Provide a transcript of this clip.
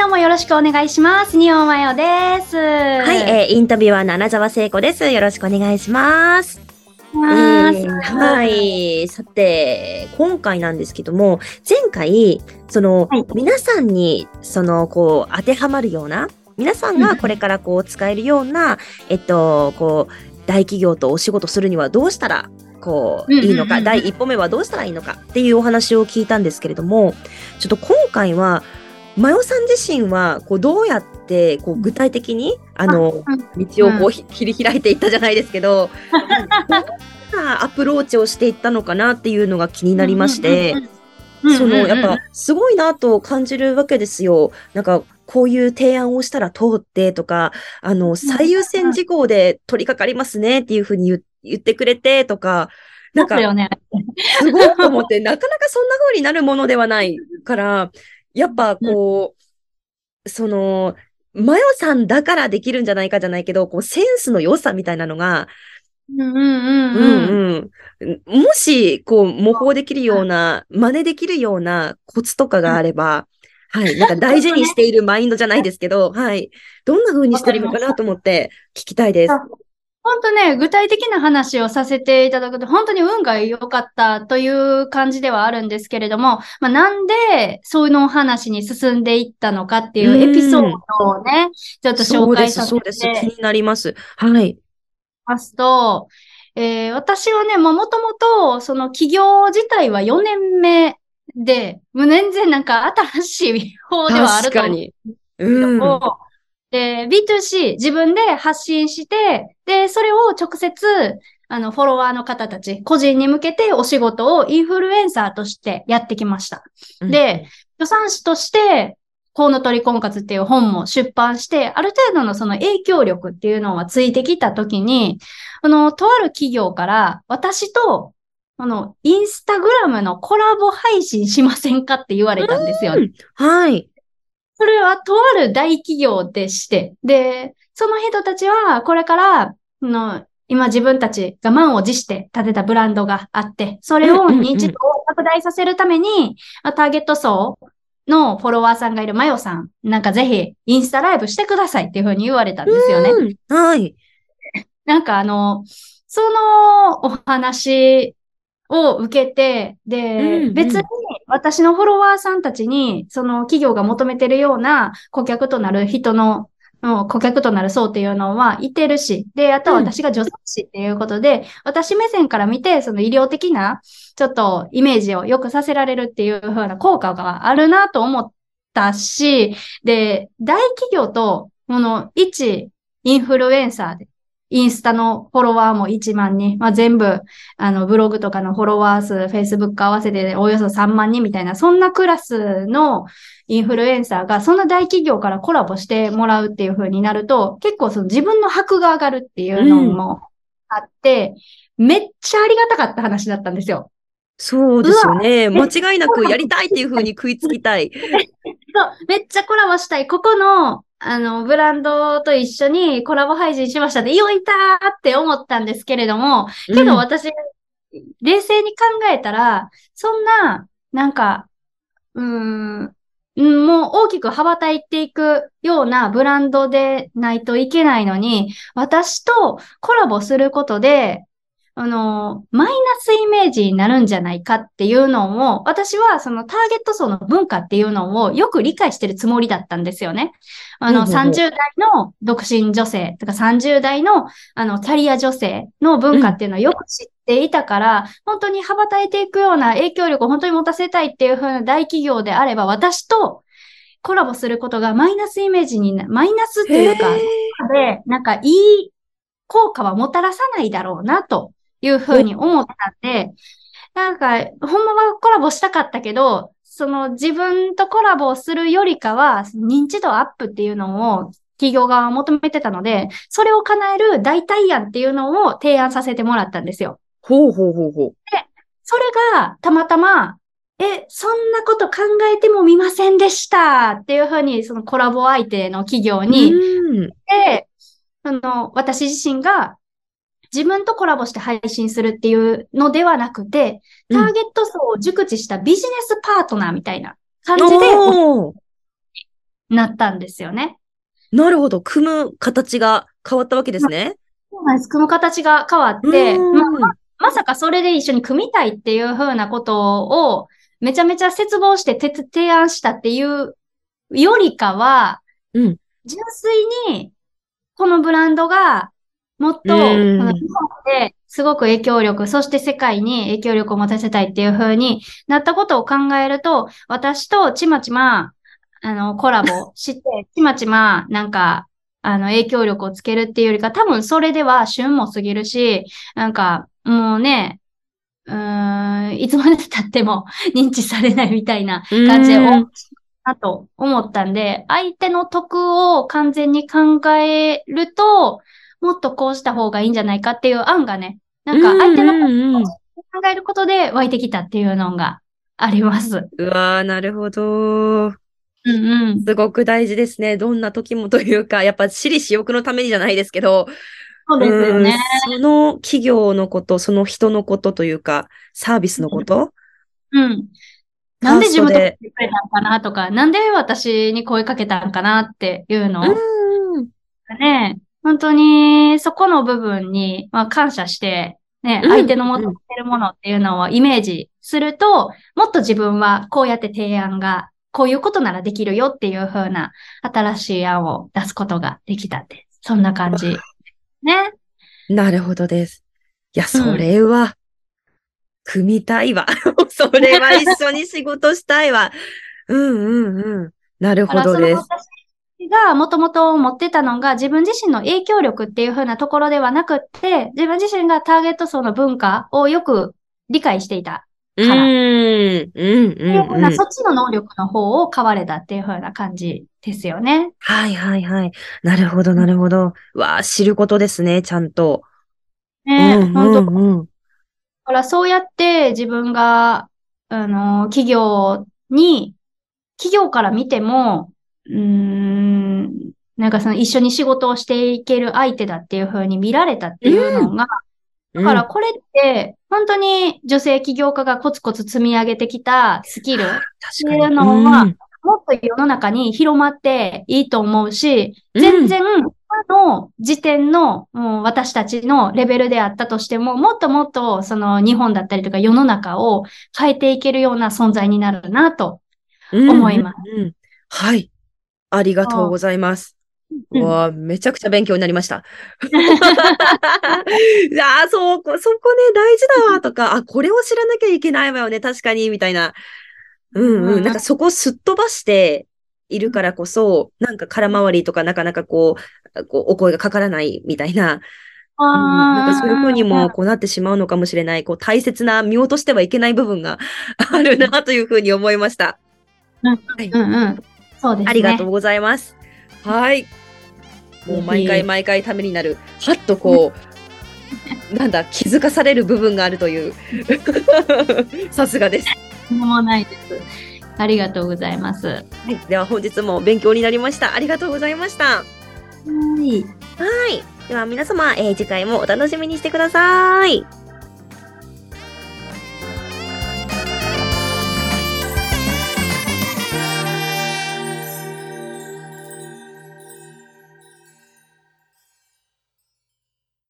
どうもよろしくお願いします。ニオンマヨです。ははい、えーインタビュアーの穴沢聖子です。よろしくお願いします。えーはい。さて、今回なんですけども、前回、その、はい皆さんに、その、こう、当てはまるような、皆さんがこれからこう、使えるような、えっと、こう、大企業とお仕事するにはどうしたら、こう、いいのか、第一歩目はどうしたらいいのかっていうお話を聞いたんですけれども、ちょっと今回は、マヨさん自身は、こう、どうやって、こう、具体的に、あの、道をこうひ切り開いていったじゃないですけど、どんなアプローチをしていったのかなっていうのが気になりまして、そのやっぱすごいなと感じるわけですよ。なんかこういう提案をしたら通ってとか、あの最優先事項で取り掛かりますねっていうふうに言言ってくれてとか、なんか。すごいと思って、なかなかそんな風になるものではないから、やっぱこう、その、マヨさんだからできるんじゃないかじゃないけど、こうセンスの良さみたいなのが、うんうんうんううん。んうん、もし、こう、模倣できるような、真似できるようなコツとかがあれば、はい、なんか大事に しているマインドじゃないですけど、はい、どんな風にしてるのかなと思って聞きたいです。本当ね、具体的な話をさせていただくと、本当に運が良かったという感じではあるんですけれども、まあ、なんで、そういうの話に進んでいったのかっていうエピソードをね、ちょっと紹介させそうです、そうです。気てになります。はい。ますと、えー私はね、もともと、その企業自体は4年目で、もう全然なんか新しい方ではあると思う確かに。うん。を、で、B2C、自分で発信して、で、それを直接、あの、フォロワーの方たち、個人に向けてお仕事をインフルエンサーとしてやってきました。で、助産師として、コウノトリ婚活っていう本も出版して、ある程度のその影響力っていうのがついてきたときに、あの、とある企業から、私と、あの、インスタグラムのコラボ配信しませんかって言われたんですよはい。それはとある大企業でして、で、その人たちはこれから、あの、今自分たちが満を持して立てたブランドがあって、それを認知度を拡大させるために、まあターゲット層のフォロワーさんがいるマヨさん、なんかぜひインスタライブしてくださいっていうふうに言われたんですよね。うんはい。なんかあの、そのお話を受けて、で、うんうん。別に私のフォロワーさんたちに、その企業が求めてるような顧客となる人の、の顧客となる層っていうのはいてるし、で、あとは私が助産師っていうことで、私目線から見て、その医療的な、ちょっとイメージを良くさせられるっていう風な効果があるなと思ったし、で、大企業と、この一インフルエンサーで、インスタのフォロワーも1万人、まあ、全部、あの、ブログとかのフォロワー数、Facebook 合わせておよそ3万人みたいな、そんなクラスのインフルエンサーが、そんな大企業からコラボしてもらうっていう風になると、結構その自分の箔が上がるっていうのもあって、めっちゃありがたかった話だったんですよ。そうですよね。間違いなくやりたいっていう風に食いつきたい。そう、めっちゃコラボしたい。ここの、あの、ブランドと一緒にコラボ配信しましたで、よいたーって思ったんですけれども、けどうん私、冷静に考えたら、そんな、なんか、うーん、うんもう大きく羽ばたいていくようなブランドでないといけないのに、私とコラボすることで、あの、マイナスイメージになるんじゃないかっていうのを、私はそのターゲット層の文化っていうのをよく理解してるつもりだったんですよね。あの、ほうほうほう30代の独身女性とか30代のあの、キャリア女性の文化っていうのをよく知っていたから、本当に羽ばたいていくような影響力を本当に持たせたいっていう風な大企業であれば、私とコラボすることがマイナスイメージにな、マイナスっていうか、へで、なんかいい効果はもたらさないだろうな、というふうに思ったんで、なんか、ほんまはコラボしたかったけど、その自分とコラボをするよりかは、認知度アップっていうのを企業側は求めてたので、それを叶える代替案っていうのを提案させてもらったんですよ。ほうほうほうほう。それがたまたま、え、そんなこと考えてもみませんでしたっていうふうに、そのコラボ相手の企業に、うんで、あの、私自身が自分とコラボして配信するっていうのではなくて、ターゲット層を熟知したビジネスパートナーみたいな感じで、なったんですよね。なるほど。組む形が変わったわけですね。そうなんです。組む形が変わって、うんまあまさかそれで一緒に組みたいっていう風なことを、めちゃめちゃ絶望してて提案したっていうよりかは、うん純粋に、このブランドが、もっと、日本ですごく影響力、そして世界に影響力を持たせたいっていう風になったことを考えると、私とちまちま、あの、コラボ して、ちまちま、なんか、あの、影響力をつけるっていうよりか、多分それでは旬も過ぎるし、なんか、もうね、うーん、いつまで経っても 認知されないみたいな感じで、うんおなと思ったんで、相手の得を完全に考えると、もっとこうした方がいいんじゃないかっていう案がね、なんか相手のうんうんうん考えることで湧いてきたっていうのがあります。うわー、なるほど。うんうん。すごく大事ですね。どんな時もというか、やっぱ私利私欲のためにじゃないですけど、そうですよね。うんその企業のこと、その人のことというか、サービスのこと、うん。なんで自分とてくれたんかなとか、なんで私に声かけたんかなっていうのをうんね、本当にそこの部分に、まあ、感謝して、ね、うん相手の求めてるものっていうのをイメージすると、もっと自分はこうやって提案が、こういうことならできるよっていう風な新しい案を出すことができたって、そんな感じ。ね。なるほどです。いや、それは、組みたいわ。それは一緒に仕事したいわ。うんうんうん。なるほどです。私がもともと持ってたのが自分自身の影響力っていう風なところではなくって、自分自身がターゲット層の文化をよく理解していた。うん、からうん、うん、うんな、。そっちの能力の方を買われたっていう風な感じですよね。はいはいはい。なるほど、なるほど。わあ、知ることですね、ちゃんと。ね、うん、本当だうん、うん。からそうやって自分が、あの、企業に、企業から見ても、うーん、なんかその一緒に仕事をしていける相手だっていう風に見られたっていうのが、だからこれって、本当に女性起業家がコツコツ積み上げてきたスキル、確って。いうのはうんもっと世の中に広まっていいと思うし、うん全然、今の時点のもう私たちのレベルであったとしても、もっともっとその日本だったりとか世の中を変えていけるような存在になるなと。思いますうんうんうんはい。ありがとうございます。うわあ、めちゃくちゃ勉強になりました。いやーそう、こそこね、大事だわ、とか、あ、これを知らなきゃいけないわよね、確かに、みたいな。うんうんうんうん。なんかそこをすっ飛ばしているからこそ、なんか空回りとかなかなかこう、こうお声がかからないみたいな、うん、なんかそういうふうにもこうなってしまうのかもしれない、こう大切な見落としてはいけない部分があるなというふうに思いました。うんはいうんうん。そうですね。ありがとうございます。はい。もう毎回毎回ためになる、はっとこう、なんだ、気づかされる部分があるという。さすがです。もないです。ありがとうございます。ははい。では本日も勉強になりました。ありがとうございました。い。はい。では皆様、えー次回もお楽しみにしてください。